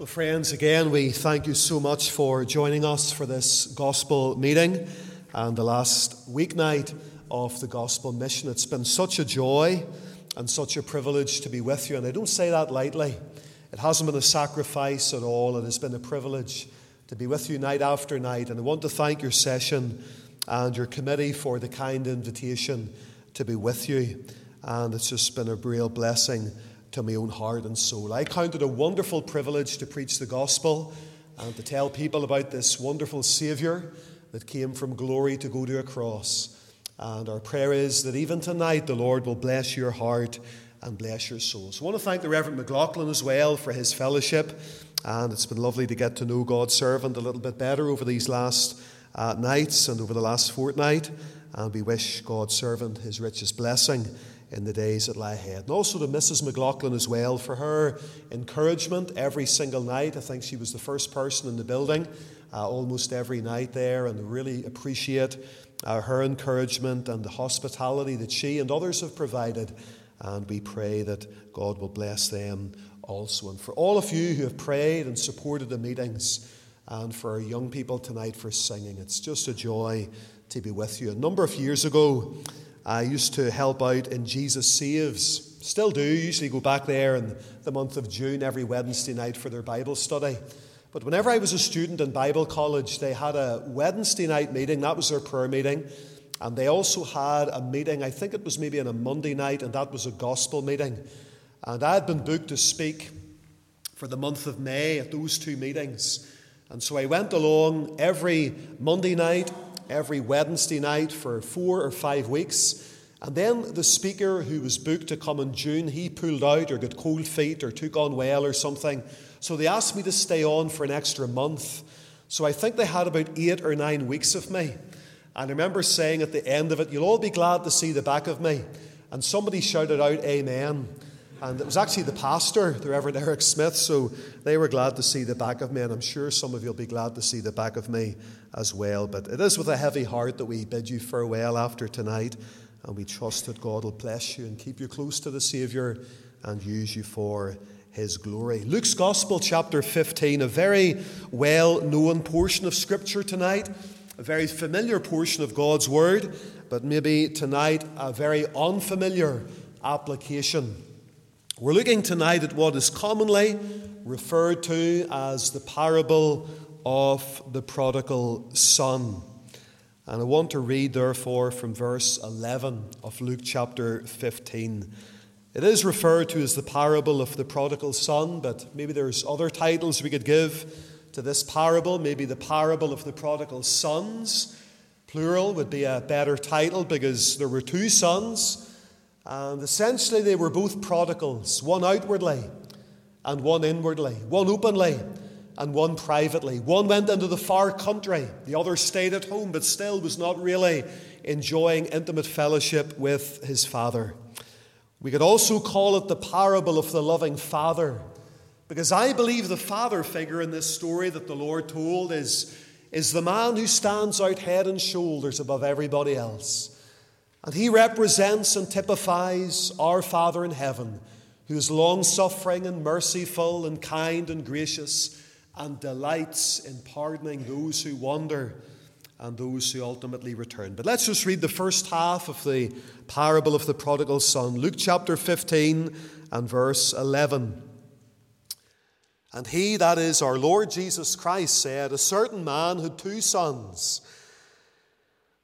Well, friends, again, we thank you so much for joining us for this gospel meeting and the last weeknight of the gospel mission. It's been such a joy and such a privilege to be with you, and I don't say that lightly. It hasn't been a sacrifice at all, it has been a privilege to be with you night after night. And I want to thank your session and your committee for the kind invitation to be with you. And it's just been a real blessing to my own heart and soul. I count it a wonderful privilege to preach the gospel and to tell people about this wonderful Saviour that came from glory to go to a cross. And our prayer is that even tonight the Lord will bless your heart and bless your soul. So I want to thank the Reverend McLaughlin as well for his fellowship. And it's been lovely to get to know God's servant a little bit better over these last uh, nights and over the last fortnight. And we wish God's servant his richest blessing in the days that lie ahead. And also to Mrs. McLaughlin as well for her encouragement every single night. I think she was the first person in the building uh, almost every night there, and really appreciate uh, her encouragement and the hospitality that she and others have provided. And we pray that God will bless them also. And for all of you who have prayed and supported the meetings, and for our young people tonight for singing, it's just a joy to be with you. A number of years ago, I used to help out in Jesus Saves. Still do, usually go back there in the month of June every Wednesday night for their Bible study. But whenever I was a student in Bible college, they had a Wednesday night meeting, that was their prayer meeting. And they also had a meeting, I think it was maybe on a Monday night, and that was a gospel meeting. And I had been booked to speak for the month of May at those two meetings. And so I went along every Monday night every Wednesday night for four or five weeks. And then the speaker who was booked to come in June, he pulled out or got cold feet or took on well or something. So they asked me to stay on for an extra month. So I think they had about eight or nine weeks of me. And I remember saying at the end of it, You'll all be glad to see the back of me. And somebody shouted out, Amen. And it was actually the pastor, the Reverend Eric Smith, so they were glad to see the back of me, and I'm sure some of you will be glad to see the back of me as well. But it is with a heavy heart that we bid you farewell after tonight, and we trust that God will bless you and keep you close to the Saviour and use you for his glory. Luke's Gospel, chapter 15, a very well known portion of Scripture tonight, a very familiar portion of God's Word, but maybe tonight a very unfamiliar application. We're looking tonight at what is commonly referred to as the parable of the prodigal son. And I want to read, therefore, from verse 11 of Luke chapter 15. It is referred to as the parable of the prodigal son, but maybe there's other titles we could give to this parable. Maybe the parable of the prodigal sons, plural, would be a better title because there were two sons. And essentially, they were both prodigals, one outwardly and one inwardly, one openly and one privately. One went into the far country, the other stayed at home, but still was not really enjoying intimate fellowship with his father. We could also call it the parable of the loving father, because I believe the father figure in this story that the Lord told is, is the man who stands out head and shoulders above everybody else. And he represents and typifies our Father in heaven, who is long suffering and merciful and kind and gracious and delights in pardoning those who wander and those who ultimately return. But let's just read the first half of the parable of the prodigal son, Luke chapter 15 and verse 11. And he, that is our Lord Jesus Christ, said, A certain man had two sons.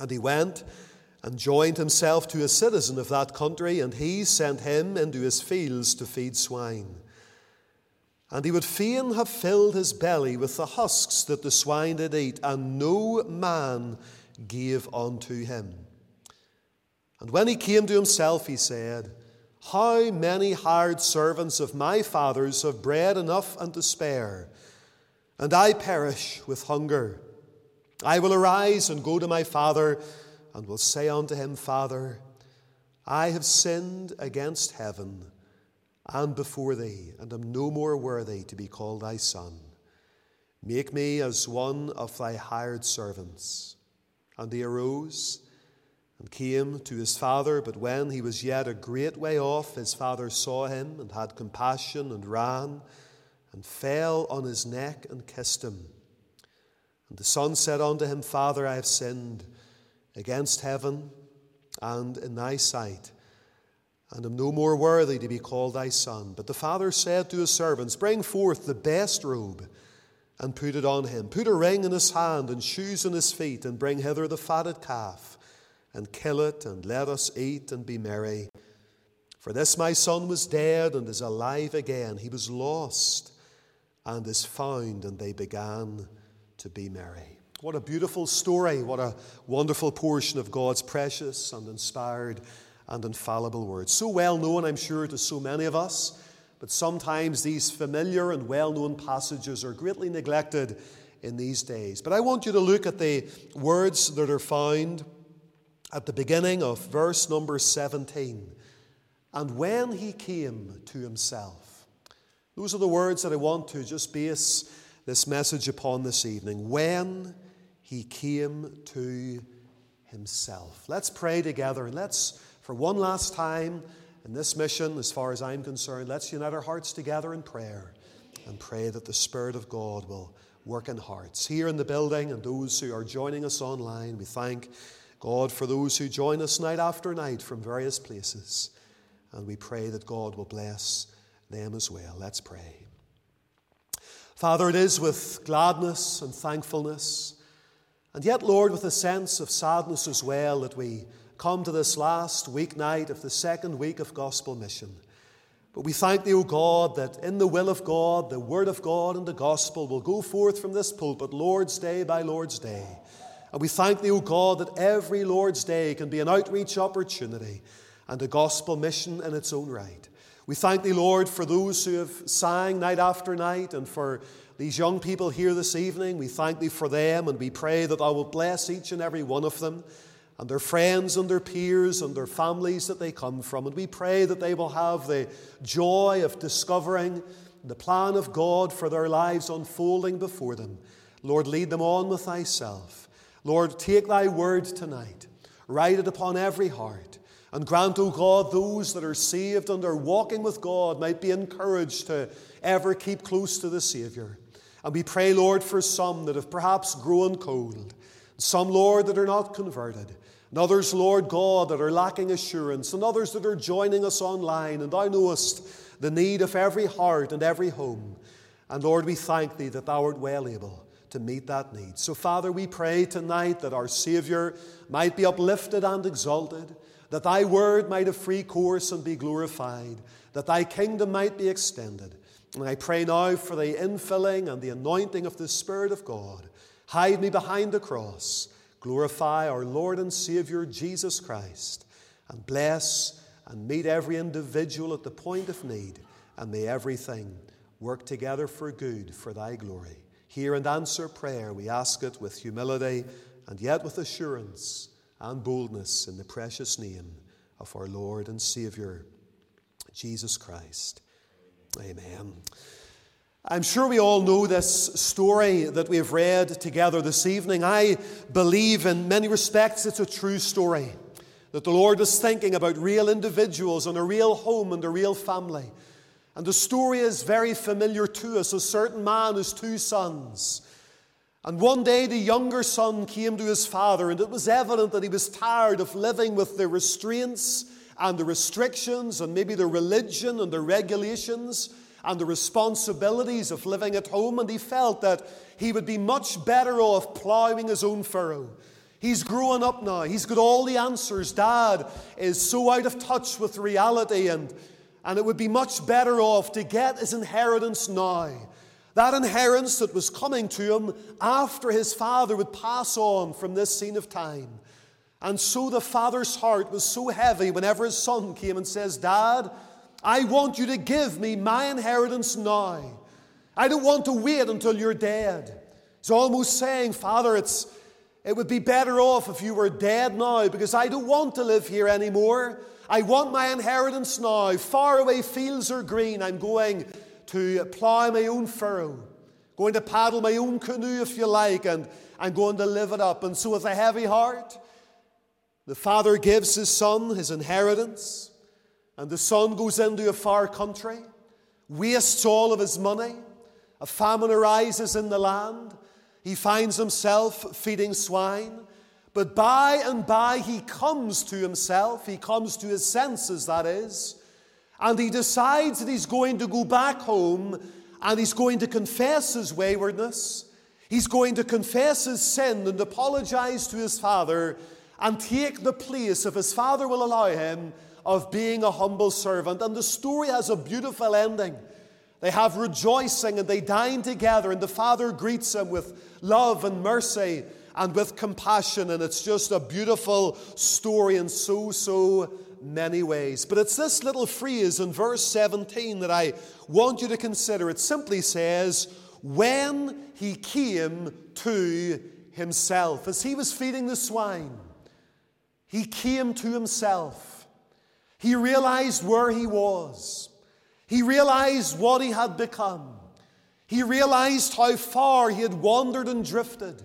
And he went and joined himself to a citizen of that country, and he sent him into his fields to feed swine. And he would fain have filled his belly with the husks that the swine did eat, and no man gave unto him. And when he came to himself, he said, How many hired servants of my father's have bread enough and to spare, and I perish with hunger? I will arise and go to my father, and will say unto him, Father, I have sinned against heaven and before thee, and am no more worthy to be called thy son. Make me as one of thy hired servants. And he arose and came to his father, but when he was yet a great way off, his father saw him and had compassion and ran and fell on his neck and kissed him. And the son said unto him, Father, I have sinned against heaven and in thy sight and am no more worthy to be called thy son. But the father said to his servants, Bring forth the best robe and put it on him. Put a ring in his hand and shoes in his feet, and bring hither the fatted calf, and kill it, and let us eat and be merry. For this my son was dead and is alive again. He was lost and is found, and they began to be merry. What a beautiful story. What a wonderful portion of God's precious and inspired and infallible words. So well known, I'm sure, to so many of us, but sometimes these familiar and well known passages are greatly neglected in these days. But I want you to look at the words that are found at the beginning of verse number 17. And when he came to himself, those are the words that I want to just base this message upon this evening. When he came to himself. Let's pray together and let's for one last time in this mission, as far as I'm concerned, let's unite our hearts together in prayer and pray that the Spirit of God will work in hearts. Here in the building and those who are joining us online, we thank God for those who join us night after night from various places. And we pray that God will bless them as well. Let's pray. Father, it is with gladness and thankfulness, and yet, Lord, with a sense of sadness as well, that we come to this last weeknight of the second week of gospel mission. But we thank Thee, O God, that in the will of God, the Word of God and the gospel will go forth from this pulpit, Lord's Day by Lord's Day. And we thank Thee, O God, that every Lord's Day can be an outreach opportunity and a gospel mission in its own right. We thank Thee, Lord, for those who have sang night after night and for these young people here this evening. We thank Thee for them and we pray that Thou will bless each and every one of them and their friends and their peers and their families that they come from. And we pray that they will have the joy of discovering the plan of God for their lives unfolding before them. Lord, lead them on with thyself. Lord, take thy word tonight, write it upon every heart, and grant, O God, those that are saved and are walking with God might be encouraged to ever keep close to the Saviour. And we pray, Lord, for some that have perhaps grown cold, some, Lord, that are not converted and others, Lord God, that are lacking assurance, and others that are joining us online. And thou knowest the need of every heart and every home. And Lord, we thank thee that thou art well able to meet that need. So, Father, we pray tonight that our Savior might be uplifted and exalted, that thy word might have free course and be glorified, that thy kingdom might be extended. And I pray now for the infilling and the anointing of the Spirit of God. Hide me behind the cross glorify our Lord and Savior Jesus Christ, and bless and meet every individual at the point of need, and may everything work together for good for thy glory. Hear and answer prayer. We ask it with humility and yet with assurance and boldness in the precious name of our Lord and Savior, Jesus Christ. Amen. I'm sure we all know this story that we've read together this evening. I believe in many respects it's a true story. That the Lord was thinking about real individuals and a real home and a real family. And the story is very familiar to us. A certain man has two sons. And one day the younger son came to his father, and it was evident that he was tired of living with the restraints and the restrictions and maybe the religion and the regulations and the responsibilities of living at home, and he felt that he would be much better off ploughing his own furrow. He's growing up now. He's got all the answers. Dad is so out of touch with reality, and, and it would be much better off to get his inheritance now. That inheritance that was coming to him after his father would pass on from this scene of time. And so the father's heart was so heavy whenever his son came and says, Dad, I want you to give me my inheritance now. I don't want to wait until you're dead. He's almost saying, Father, it's, it would be better off if you were dead now because I don't want to live here anymore. I want my inheritance now. Far away fields are green. I'm going to plough my own furrow, going to paddle my own canoe if you like, and I'm going to live it up. And so, with a heavy heart, the father gives his son his inheritance, and the son goes into a far country, wastes all of his money. A famine arises in the land. He finds himself feeding swine. But by and by, he comes to himself. He comes to his senses, that is. And he decides that he's going to go back home and he's going to confess his waywardness. He's going to confess his sin and apologize to his father and take the place, if his father will allow him, of being a humble servant. And the story has a beautiful ending. They have rejoicing and they dine together, and the father greets him with love and mercy and with compassion. And it's just a beautiful story and so, so many ways. But it's this little phrase in verse 17 that I want you to consider. It simply says, When he came to himself, as he was feeding the swine, he came to himself. He realized where he was. He realized what he had become. He realized how far he had wandered and drifted.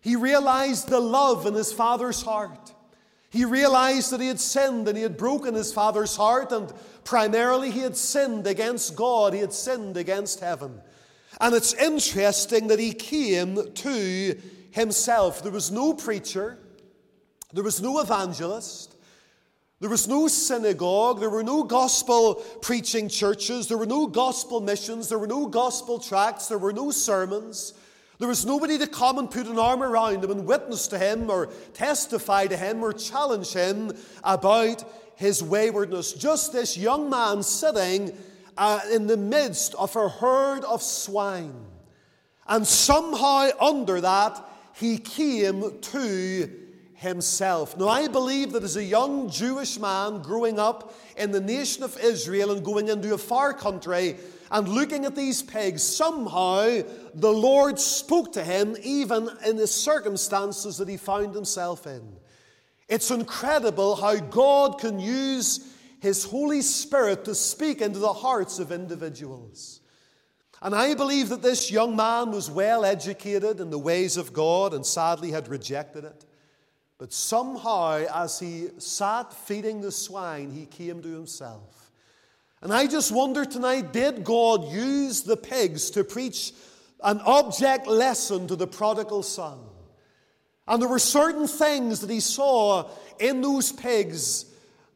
He realized the love in his father's heart. He realized that he had sinned and he had broken his father's heart, and primarily he had sinned against God, he had sinned against heaven. And it's interesting that he came to himself. There was no preacher, there was no evangelist, there was no synagogue, there were no gospel preaching churches, there were no gospel missions, there were no gospel tracts, there were no sermons. There was nobody to come and put an arm around him and witness to him or testify to him or challenge him about his waywardness. Just this young man sitting uh, in the midst of a herd of swine. And somehow under that, he came to himself. Now, I believe that as a young Jewish man growing up in the nation of Israel and going into a far country, and looking at these pigs, somehow the Lord spoke to him even in the circumstances that he found himself in. It's incredible how God can use his Holy Spirit to speak into the hearts of individuals. And I believe that this young man was well educated in the ways of God and sadly had rejected it. But somehow, as he sat feeding the swine, he came to himself. And I just wonder tonight did God use the pigs to preach an object lesson to the prodigal son? And there were certain things that he saw in those pigs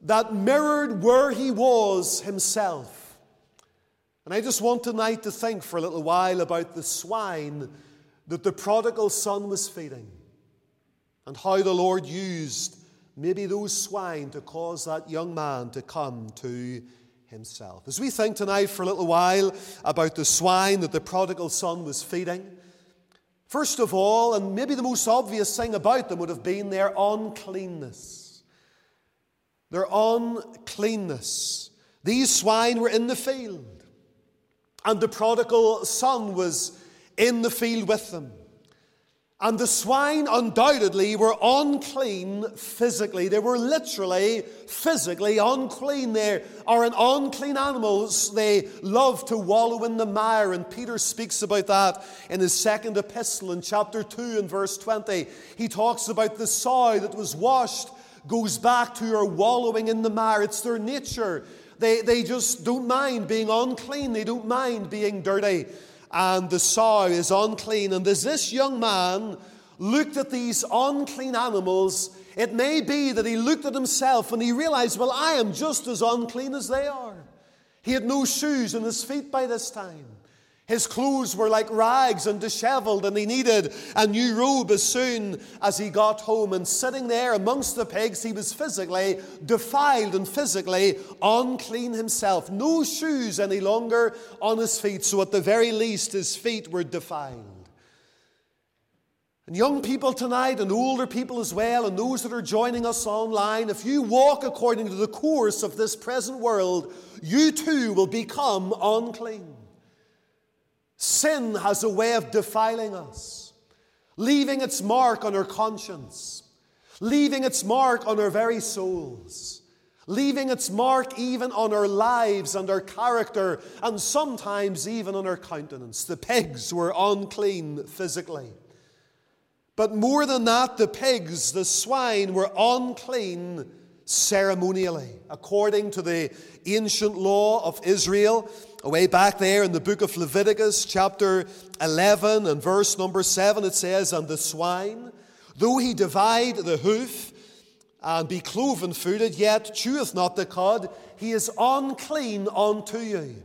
that mirrored where he was himself. And I just want tonight to think for a little while about the swine that the prodigal son was feeding and how the Lord used maybe those swine to cause that young man to come to himself. As we think tonight for a little while about the swine that the prodigal son was feeding, first of all, and maybe the most obvious thing about them would have been their uncleanness. Their uncleanness. These swine were in the field, and the prodigal son was in the field with them. And the swine undoubtedly were unclean physically. They were literally physically unclean. They are an unclean animals. They love to wallow in the mire. And Peter speaks about that in his second epistle in chapter 2 and verse 20. He talks about the sow that was washed goes back to her wallowing in the mire. It's their nature. They, they just don't mind being unclean. They don't mind being dirty and the sow is unclean. And as this young man looked at these unclean animals, it may be that he looked at himself and he realized, well, I am just as unclean as they are. He had no shoes on his feet by this time. His clothes were like rags and disheveled, and he needed a new robe as soon as he got home. And sitting there amongst the pigs, he was physically defiled and physically unclean himself. No shoes any longer on his feet, so at the very least, his feet were defiled. And young people tonight, and older people as well, and those that are joining us online, if you walk according to the course of this present world, you too will become unclean. Sin has a way of defiling us, leaving its mark on our conscience, leaving its mark on our very souls, leaving its mark even on our lives and our character, and sometimes even on our countenance. The pigs were unclean physically. But more than that, the pigs, the swine, were unclean ceremonially, according to the ancient law of Israel. Away back there in the book of Leviticus, chapter 11 and verse number 7, it says, And the swine, though he divide the hoof and be cloven footed, yet cheweth not the cud, he is unclean unto you.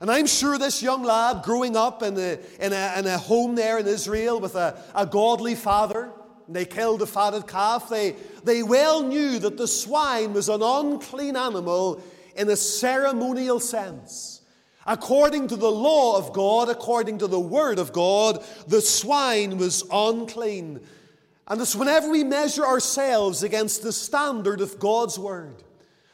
And I'm sure this young lad growing up in a, in a, in a home there in Israel with a, a godly father, they killed a fatted calf, they, they well knew that the swine was an unclean animal in a ceremonial sense. According to the law of God, according to the word of God, the swine was unclean. And it's whenever we measure ourselves against the standard of God's word,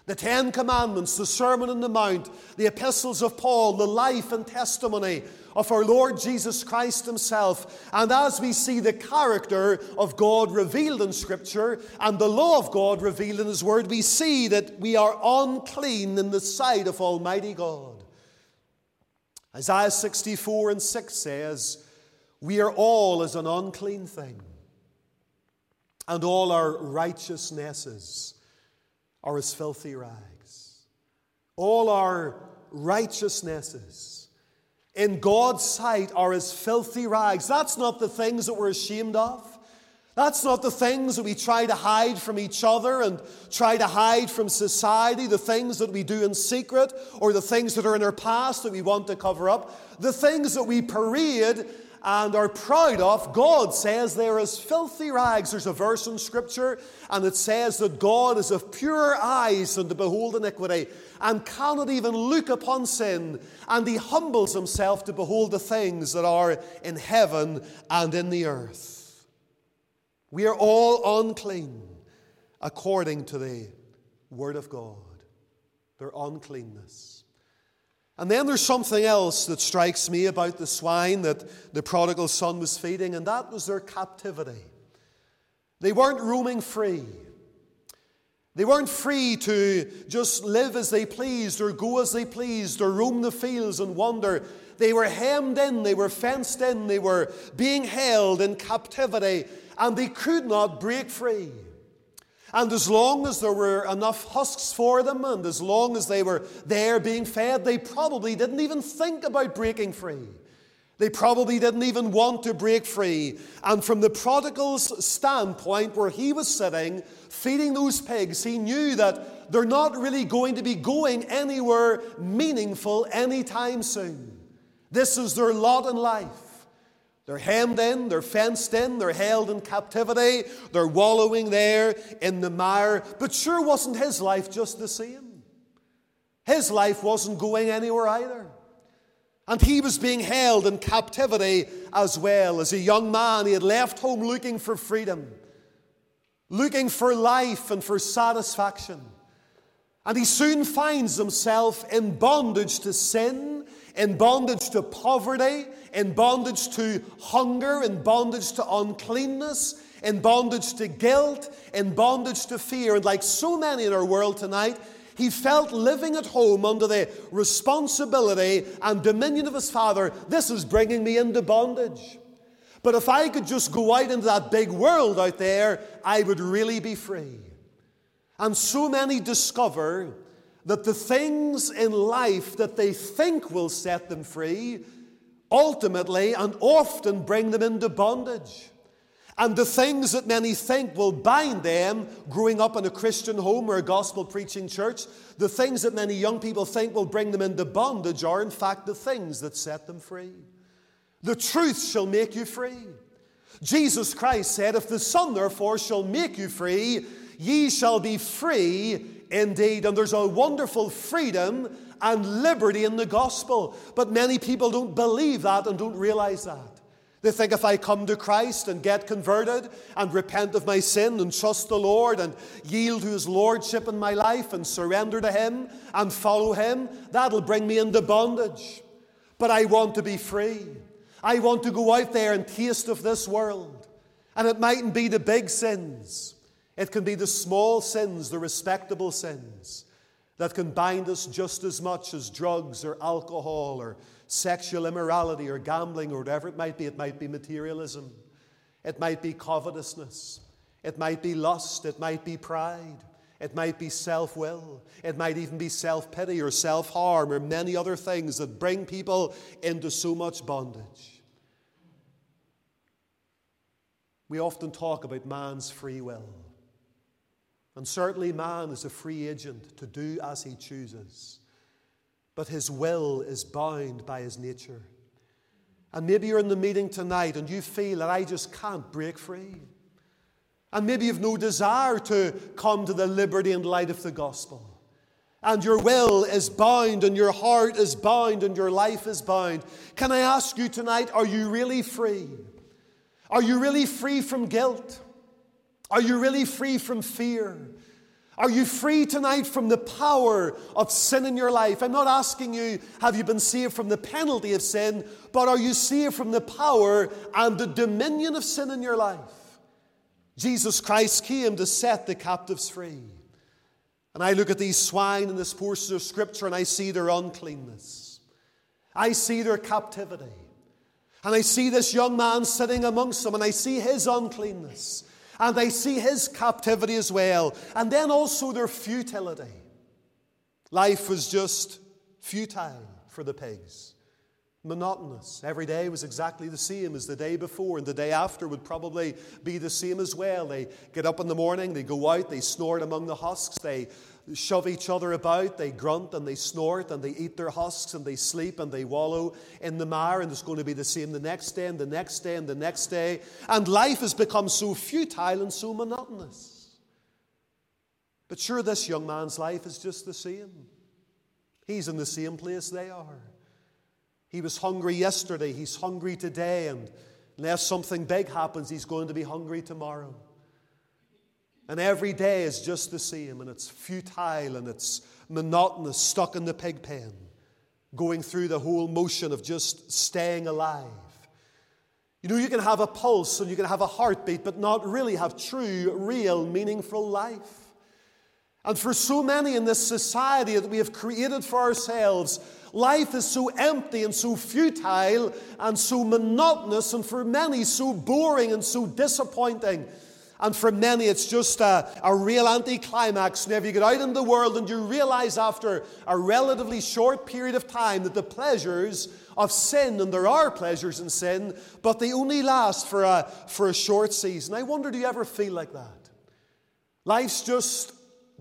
the Ten Commandments, the Sermon on the Mount, the epistles of Paul, the life and testimony of our Lord Jesus Christ Himself. And as we see the character of God revealed in Scripture and the law of God revealed in His Word, we see that we are unclean in the sight of Almighty God. Isaiah 64 and 6 says, We are all as an unclean thing, and all our righteousnesses are as filthy rags. All our righteousnesses in God's sight are as filthy rags. That's not the things that we're ashamed of. That's not the things that we try to hide from each other and try to hide from society, the things that we do in secret or the things that are in our past that we want to cover up, the things that we parade and are proud of, God says they're as filthy rags. There's a verse in Scripture, and it says that God is of purer eyes than to behold iniquity, and cannot even look upon sin, and he humbles himself to behold the things that are in heaven and in the earth. We are all unclean according to the Word of God, their uncleanness. And then there's something else that strikes me about the swine that the prodigal son was feeding, and that was their captivity. They weren't roaming free. They weren't free to just live as they pleased or go as they pleased or roam the fields and wander. They were hemmed in, they were fenced in, they were being held in captivity, and they could not break free. And as long as there were enough husks for them, and as long as they were there being fed, they probably didn't even think about breaking free. They probably didn't even want to break free. And from the prodigal's standpoint, where he was sitting, feeding those pigs, he knew that they're not really going to be going anywhere meaningful anytime soon. This is their lot in life. They're hemmed in, they're fenced in, they're held in captivity, they're wallowing there in the mire. But sure wasn't his life just the same. His life wasn't going anywhere either. And he was being held in captivity as well. As a young man, he had left home looking for freedom, looking for life and for satisfaction. And he soon finds himself in bondage to sin, in bondage to poverty, in bondage to hunger, in bondage to uncleanness, in bondage to guilt, in bondage to fear. And like so many in our world tonight, he felt living at home under the responsibility and dominion of his father. This is bringing me into bondage. But if I could just go out into that big world out there, I would really be free. And so many discover that the things in life that they think will set them free ultimately and often bring them into bondage. And the things that many think will bind them growing up in a Christian home or a gospel preaching church, the things that many young people think will bring them into bondage are, in fact, the things that set them free. The truth shall make you free. Jesus Christ said, If the Son therefore shall make you free, ye shall be free indeed. And there's a wonderful freedom and liberty in the gospel. But many people don't believe that and don't realize that. They think if I come to Christ and get converted and repent of my sin and trust the Lord and yield to His Lordship in my life and surrender to Him and follow Him, that'll bring me into bondage. But I want to be free. I want to go out there and taste of this world. And it mightn't be the big sins, it can be the small sins, the respectable sins that can bind us just as much as drugs or alcohol or sexual immorality or gambling or whatever it might be. It might be materialism, it might be covetousness, it might be lust, it might be pride. It might be self will. It might even be self pity or self harm or many other things that bring people into so much bondage. We often talk about man's free will. And certainly, man is a free agent to do as he chooses but his will is bound by his nature. And maybe you're in the meeting tonight and you feel that I just can't break free. And maybe you've no desire to come to the liberty and light of the gospel. And your will is bound, and your heart is bound, and your life is bound. Can I ask you tonight, are you really free? Are you really free from guilt? Are you really free from fear? Are you free tonight from the power of sin in your life? I'm not asking you, have you been saved from the penalty of sin, but are you saved from the power and the dominion of sin in your life? Jesus Christ came to set the captives free. And I look at these swine in this portion of Scripture and I see their uncleanness. I see their captivity. And I see this young man sitting amongst them and I see his uncleanness and they see his captivity as well, and then also their futility. Life was just futile for the pigs, monotonous. Every day was exactly the same as the day before, and the day after would probably be the same as well. They get up in the morning, they go out, they snort among the husks, they shove each other about, they grunt and they snort and they eat their husks and they sleep and they wallow in the mire, and it's going to be the same the next day and the next day and the next day. And life has become so futile and so monotonous. But sure, this young man's life is just the same. He's in the same place they are. He was hungry yesterday, he's hungry today, and unless something big happens, he's going to be hungry tomorrow. And every day is just the same, and it's futile and it's monotonous, stuck in the pig pen, going through the whole motion of just staying alive. You know, you can have a pulse and you can have a heartbeat, but not really have true, real, meaningful life. And for so many in this society that we have created for ourselves, life is so empty and so futile and so monotonous, and for many so boring and so disappointing and for many, it's just a, a real anticlimax. Whenever you get out in the world and you realize after a relatively short period of time that the pleasures of sin, and there are pleasures in sin, but they only last for a, for a short season. I wonder, do you ever feel like that? Life's just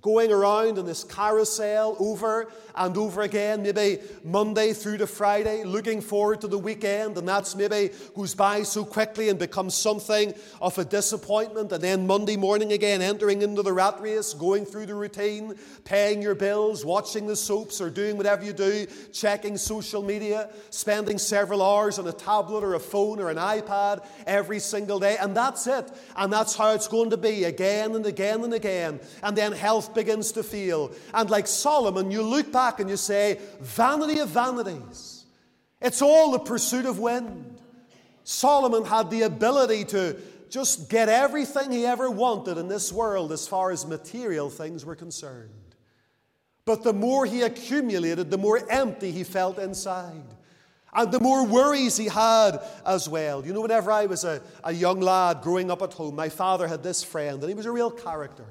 going around in this carousel over and over again, maybe Monday through to Friday, looking forward to the weekend, and that's maybe goes by so quickly and becomes something of a disappointment. And then Monday morning again, entering into the rat race, going through the routine, paying your bills, watching the soaps, or doing whatever you do, checking social media, spending several hours on a tablet or a phone or an iPad every single day, and that's it. And that's how it's going to be again and again and again. And then health begins to feel. And like Solomon, you look back back and you say, Vanity of vanities. It's all the pursuit of wind. Solomon had the ability to just get everything he ever wanted in this world as far as material things were concerned. But the more he accumulated, the more empty he felt inside. And the more worries he had as well. You know, whenever I was a, a young lad growing up at home, my father had this friend, and he was a real character.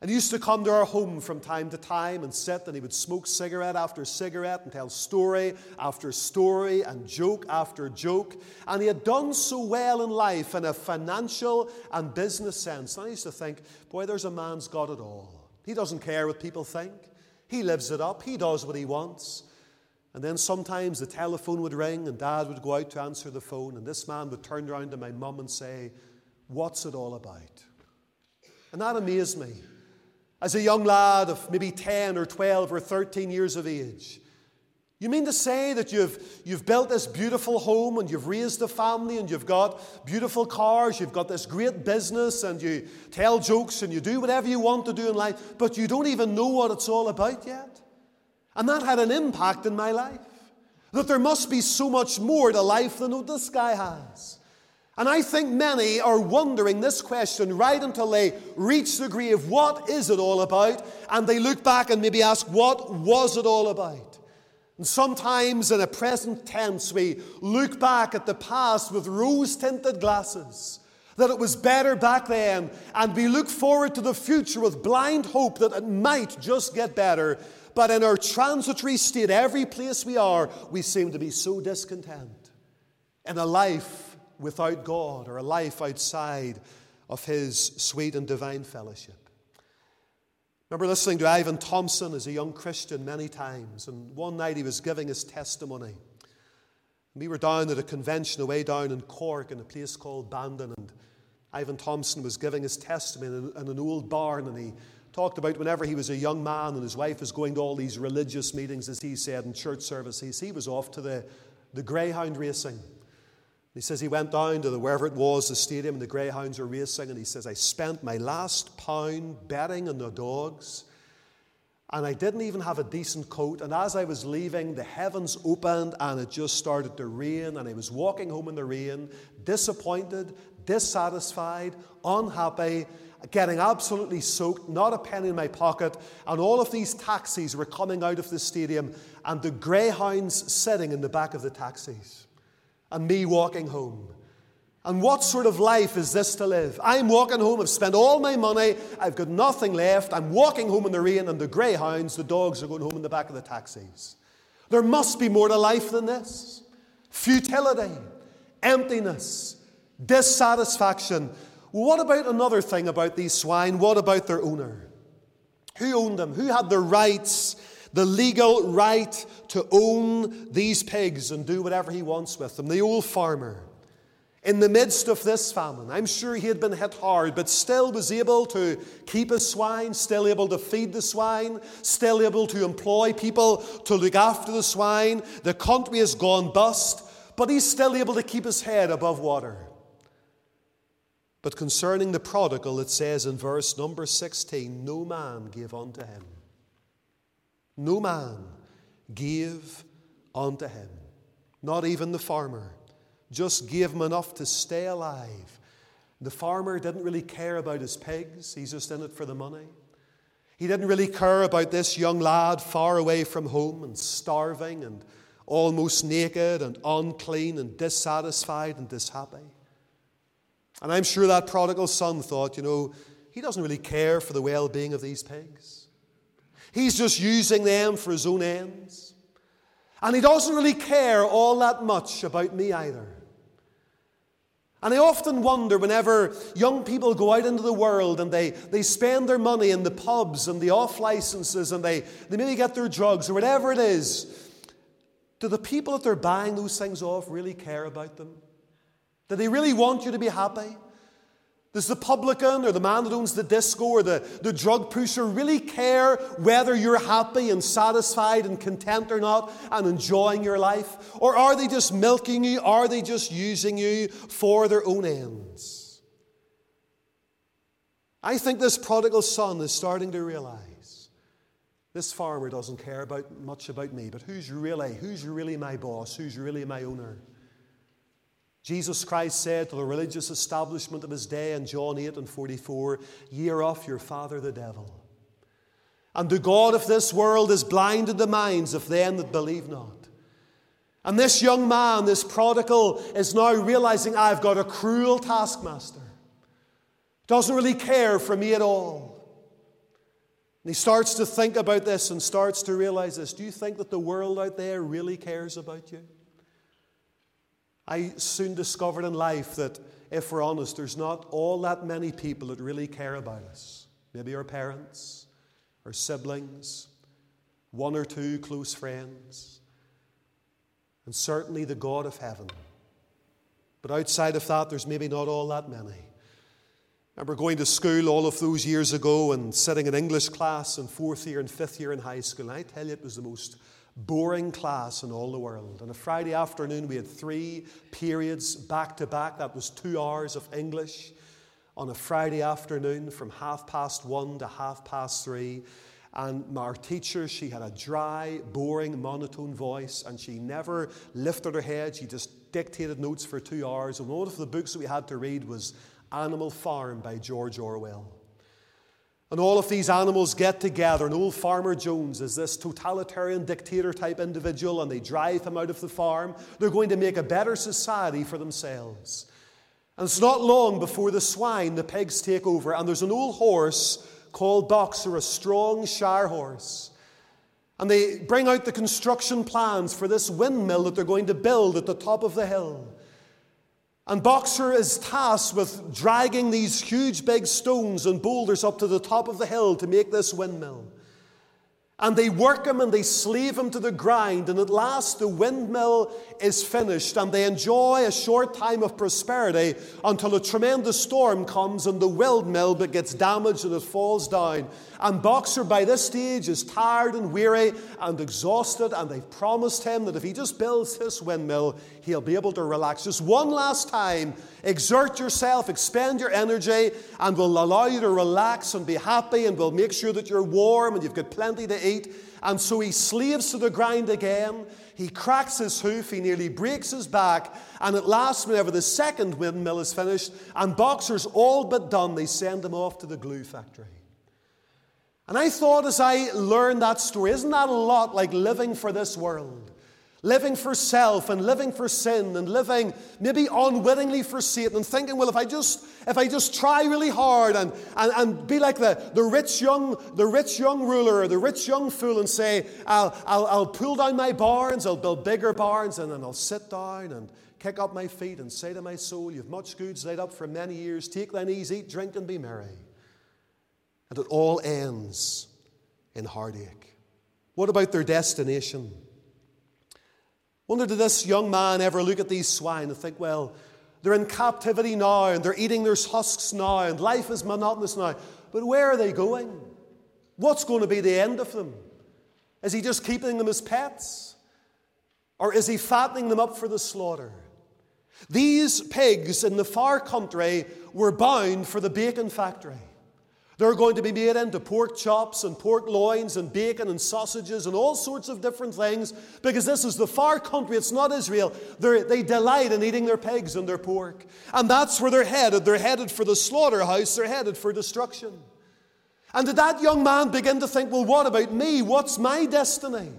And he used to come to our home from time to time and sit, and he would smoke cigarette after cigarette and tell story after story and joke after joke. And he had done so well in life in a financial and business sense. And I used to think, boy, there's a man's got it all. He doesn't care what people think, he lives it up, he does what he wants. And then sometimes the telephone would ring, and dad would go out to answer the phone, and this man would turn around to my mum and say, What's it all about? And that amazed me. As a young lad of maybe 10 or 12 or 13 years of age, You mean to say that you've, you've built this beautiful home and you've raised a family and you've got beautiful cars, you've got this great business and you tell jokes and you do whatever you want to do in life, but you don't even know what it's all about yet? And that had an impact in my life. That there must be so much more to life than what this guy has. And I think many are wondering this question right until they reach the grave what is it all about? And they look back and maybe ask, what was it all about? And sometimes in a present tense, we look back at the past with rose tinted glasses, that it was better back then, and we look forward to the future with blind hope that it might just get better. But in our transitory state, every place we are, we seem to be so discontent in a life without God or a life outside of His sweet and divine fellowship remember listening to Ivan Thompson as a young Christian many times, and one night he was giving his testimony. We were down at a convention away down in Cork in a place called Bandon, and Ivan Thompson was giving his testimony in an old barn, and he talked about whenever he was a young man and his wife was going to all these religious meetings, as he said, in church services, he was off to the, the greyhound racing. He says he went down to the, wherever it was, the stadium, and the greyhounds were racing, and he says, I spent my last pound betting on the dogs, and I didn't even have a decent coat. And as I was leaving, the heavens opened, and it just started to rain, and I was walking home in the rain, disappointed, dissatisfied, unhappy, getting absolutely soaked, not a penny in my pocket, and all of these taxis were coming out of the stadium, and the greyhounds sitting in the back of the taxis and me walking home. And what sort of life is this to live? I'm walking home, I've spent all my money, I've got nothing left. I'm walking home in the rain, and the greyhounds, the dogs, are going home in the back of the taxis. There must be more to life than this futility, emptiness, dissatisfaction. What about another thing about these swine? What about their owner? Who owned them? Who had the rights the legal right to own these pigs and do whatever he wants with them. The old farmer. In the midst of this famine, I'm sure he had been hit hard, but still was able to keep his swine, still able to feed the swine, still able to employ people to look after the swine. The country has gone bust, but he's still able to keep his head above water. But concerning the prodigal, it says in verse number 16 no man gave unto him. No man gave unto him, not even the farmer, just gave him enough to stay alive. The farmer didn't really care about his pigs, he's just in it for the money. He didn't really care about this young lad far away from home and starving and almost naked and unclean and dissatisfied and dishappy. And I'm sure that prodigal son thought, you know, he doesn't really care for the well being of these pigs. He's just using them for his own ends. And he doesn't really care all that much about me either. And I often wonder whenever young people go out into the world and they, they spend their money in the pubs and the off licenses and they, they maybe get their drugs or whatever it is, do the people that they're buying those things off really care about them? Do they really want you to be happy? Does the publican or the man that owns the disco or the, the drug pusher really care whether you're happy and satisfied and content or not and enjoying your life? Or are they just milking you? Are they just using you for their own ends? I think this prodigal son is starting to realize this farmer doesn't care about much about me, but who's really, who's really my boss? Who's really my owner? Jesus Christ said to the religious establishment of his day in John 8 and 44, Ye are off your father the devil. And the God of this world has blinded the minds of them that believe not. And this young man, this prodigal, is now realizing I've got a cruel taskmaster. Doesn't really care for me at all. And he starts to think about this and starts to realize this. Do you think that the world out there really cares about you? I soon discovered in life that, if we're honest, there's not all that many people that really care about us. Maybe our parents, our siblings, one or two close friends, and certainly the God of heaven. But outside of that, there's maybe not all that many. I remember going to school all of those years ago and sitting in English class in fourth year and fifth year in high school. And I tell you, it was the most boring class in all the world. On a Friday afternoon, we had three periods back to back. That was two hours of English on a Friday afternoon from half past one to half past three. And our teacher, she had a dry, boring, monotone voice, and she never lifted her head. She just dictated notes for two hours. And one of the books that we had to read was Animal Farm by George Orwell. And all of these animals get together, and old Farmer Jones is this totalitarian dictator type individual, and they drive him out of the farm. They're going to make a better society for themselves. And it's not long before the swine, the pigs, take over, and there's an old horse called Boxer, a strong Shire horse. And they bring out the construction plans for this windmill that they're going to build at the top of the hill. And Boxer is tasked with dragging these huge big stones and boulders up to the top of the hill to make this windmill. And they work him and they slave him to the grind, and at last the windmill is finished, and they enjoy a short time of prosperity until a tremendous storm comes and the windmill gets damaged and it falls down. And Boxer, by this stage, is tired and weary and exhausted, and they've promised him that if he just builds this windmill, he'll be able to relax. Just one last time, exert yourself, expend your energy, and we'll allow you to relax and be happy, and we'll make sure that you're warm and you've got plenty to eat. And so he slaves to the grind again. He cracks his hoof, he nearly breaks his back, and at last, whenever the second windmill is finished and Boxer's all but done, they send him off to the glue factory. And I thought as I learned that story, isn't that a lot like living for this world? Living for self and living for sin and living maybe unwittingly for Satan and thinking, well, if I just if I just try really hard and, and, and be like the, the rich young the rich young ruler or the rich young fool and say, I'll, I'll, I'll pull down my barns, I'll build bigger barns, and then I'll sit down and kick up my feet and say to my soul, You've much goods laid up for many years, take thine ease, eat, drink, and be merry. And it all ends in heartache. What about their destination? Wonder did this young man ever look at these swine and think, well, they're in captivity now and they're eating their husks now and life is monotonous now. But where are they going? What's going to be the end of them? Is he just keeping them as pets? Or is he fattening them up for the slaughter? These pigs in the far country were bound for the bacon factory. They're going to be made into pork chops and pork loins and bacon and sausages and all sorts of different things because this is the far country. It's not Israel. They're, they delight in eating their pigs and their pork. And that's where they're headed. They're headed for the slaughterhouse, they're headed for destruction. And did that young man begin to think, well, what about me? What's my destiny?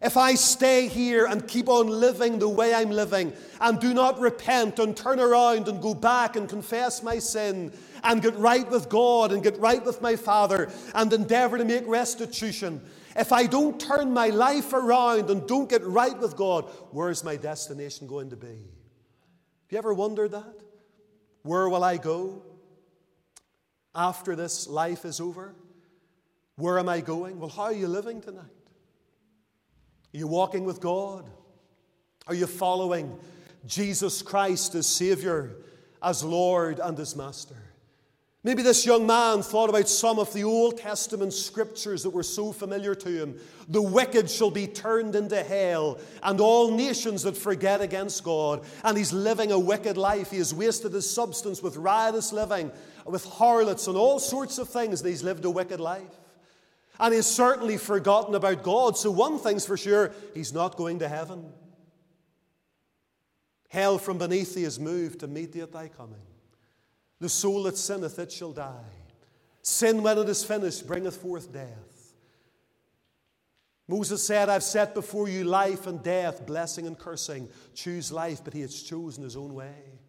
If I stay here and keep on living the way I'm living and do not repent and turn around and go back and confess my sin and get right with God and get right with my Father and endeavor to make restitution, if I don't turn my life around and don't get right with God, where's my destination going to be? Have you ever wondered that? Where will I go after this life is over? Where am I going? Well, how are you living tonight? Are you walking with God? Are you following Jesus Christ as Savior, as Lord, and as Master? Maybe this young man thought about some of the Old Testament scriptures that were so familiar to him. The wicked shall be turned into hell, and all nations that forget against God. And he's living a wicked life. He has wasted his substance with riotous living, with harlots, and all sorts of things, he's lived a wicked life. And he's certainly forgotten about God. So, one thing's for sure he's not going to heaven. Hell from beneath thee is moved to meet thee at thy coming. The soul that sinneth, it shall die. Sin, when it is finished, bringeth forth death. Moses said, I've set before you life and death, blessing and cursing. Choose life, but he has chosen his own way.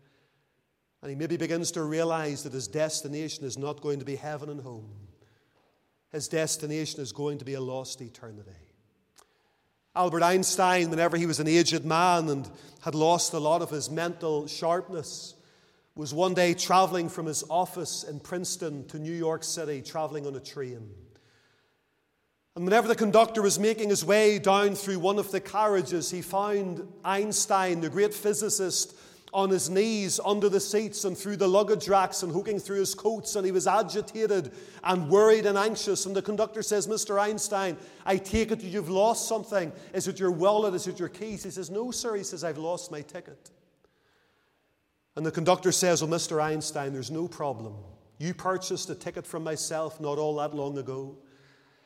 And he maybe begins to realize that his destination is not going to be heaven and home. His destination is going to be a lost eternity. Albert Einstein, whenever he was an aged man and had lost a lot of his mental sharpness, was one day traveling from his office in Princeton to New York City, traveling on a train. And whenever the conductor was making his way down through one of the carriages, he found Einstein, the great physicist, on his knees under the seats and through the luggage racks and hooking through his coats, and he was agitated and worried and anxious. And the conductor says, Mr. Einstein, I take it you've lost something. Is it your wallet? Is it your keys? He says, No, sir. He says, I've lost my ticket. And the conductor says, Well, Mr. Einstein, there's no problem. You purchased a ticket from myself not all that long ago.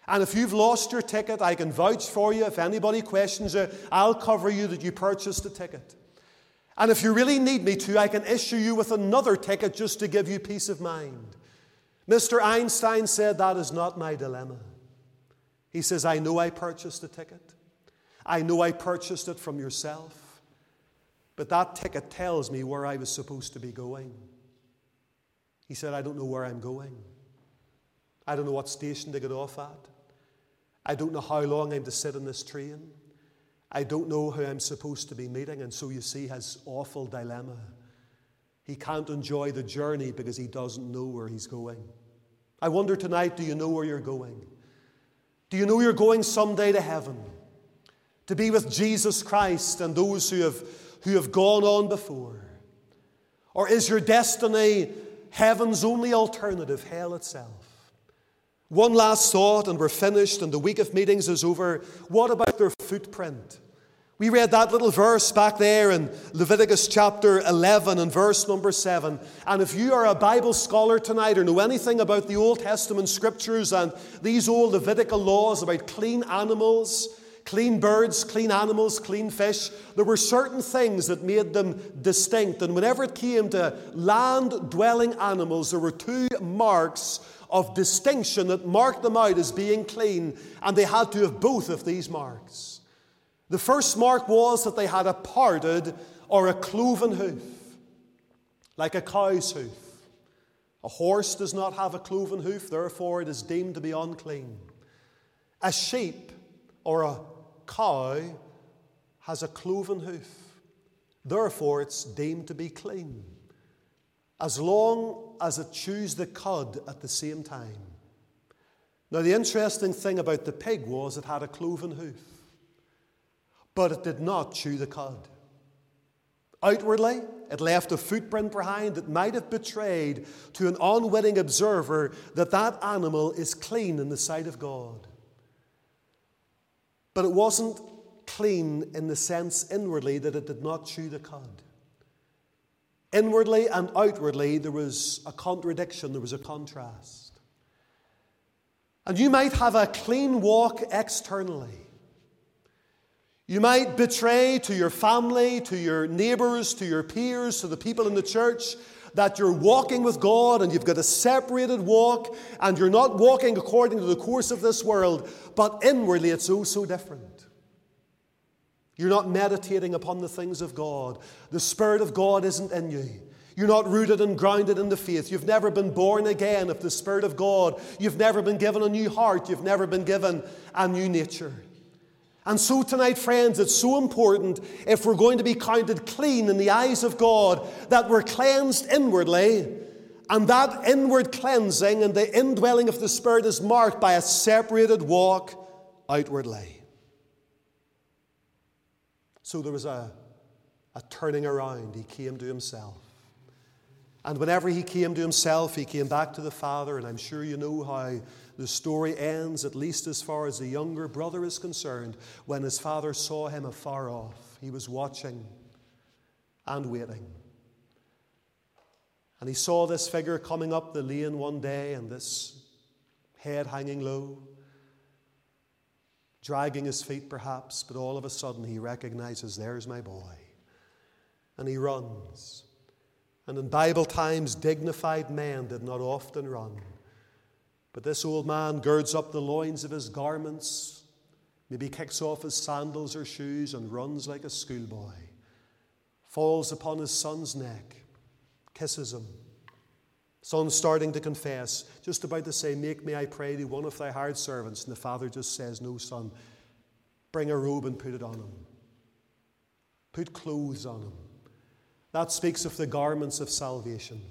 And if you've lost your ticket, I can vouch for you. If anybody questions you, I'll cover you that you purchased the ticket. And if you really need me to, I can issue you with another ticket just to give you peace of mind. Mr. Einstein said, That is not my dilemma. He says, I know I purchased a ticket. I know I purchased it from yourself. But that ticket tells me where I was supposed to be going. He said, I don't know where I'm going. I don't know what station to get off at. I don't know how long I'm to sit in this train. I don't know who I'm supposed to be meeting. And so you see his awful dilemma. He can't enjoy the journey because he doesn't know where he's going. I wonder tonight do you know where you're going? Do you know you're going someday to heaven? To be with Jesus Christ and those who have, who have gone on before? Or is your destiny heaven's only alternative, hell itself? One last thought, and we're finished, and the week of meetings is over. What about their footprint? We read that little verse back there in Leviticus chapter 11 and verse number 7. And if you are a Bible scholar tonight or know anything about the Old Testament scriptures and these old Levitical laws about clean animals, clean birds, clean animals, clean fish, there were certain things that made them distinct. And whenever it came to land dwelling animals, there were two marks of distinction that marked them out as being clean, and they had to have both of these marks. The first mark was that they had a parted or a cloven hoof, like a cow's hoof. A horse does not have a cloven hoof, therefore it is deemed to be unclean. A sheep or a cow has a cloven hoof, therefore it's deemed to be clean as long as it chews the cud at the same time. Now, the interesting thing about the pig was it had a cloven hoof, but it did not chew the cud. Outwardly, it left a footprint behind that might have betrayed to an unwitting observer that that animal is clean in the sight of God. But it wasn't clean in the sense inwardly that it did not chew the cud. Inwardly and outwardly, there was a contradiction, there was a contrast. And you might have a clean walk externally. You might betray to your family, to your neighbors, to your peers, to the people in the church that you're walking with God and you've got a separated walk and you're not walking according to the course of this world, but inwardly it's oh so different. You're not meditating upon the things of God. The Spirit of God isn't in you. You're not rooted and grounded in the faith. You've never been born again of the Spirit of God. You've never been given a new heart. You've never been given a new nature. And so, tonight, friends, it's so important if we're going to be counted clean in the eyes of God that we're cleansed inwardly, and that inward cleansing and the indwelling of the Spirit is marked by a separated walk outwardly. So there was a, a turning around. He came to himself. And whenever he came to himself, he came back to the Father. And I'm sure you know how the story ends, at least as far as the younger brother is concerned, when his father saw him afar off. He was watching and waiting. And he saw this figure coming up the lane one day, and this head hanging low dragging his feet perhaps, but all of a sudden he recognizes, There's my boy. And he runs. And in Bible times, dignified men did not often run. But this old man girds up the loins of his garments, maybe kicks off his sandals or shoes, and runs like a schoolboy, falls upon his son's neck, kisses him Son starting to confess, just about to say, Make me, I pray thee, one of thy hired servants. And the father just says, No, son, bring a robe and put it on him. Put clothes on him. That speaks of the garments of salvation.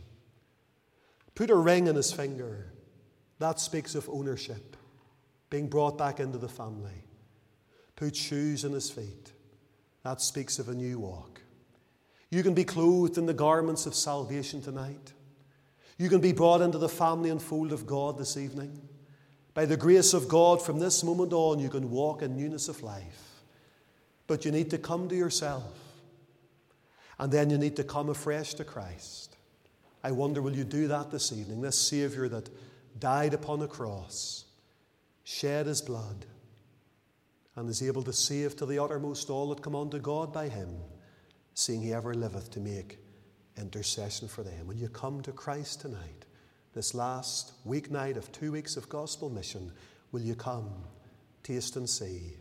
Put a ring in his finger. That speaks of ownership, being brought back into the family. Put shoes on his feet. That speaks of a new walk. You can be clothed in the garments of salvation tonight. You can be brought into the family and fold of God this evening. By the grace of God, from this moment on, you can walk in newness of life. But you need to come to yourself. And then you need to come afresh to Christ. I wonder, will you do that this evening? This Savior that died upon a cross, shed his blood, and is able to save to the uttermost all that come unto God by him, seeing he ever liveth to make intercession for them. When you come to Christ tonight, this last week night of two weeks of gospel mission, will you come, taste and see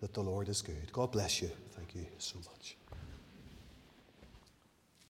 that the Lord is good? God bless you. Thank you so much.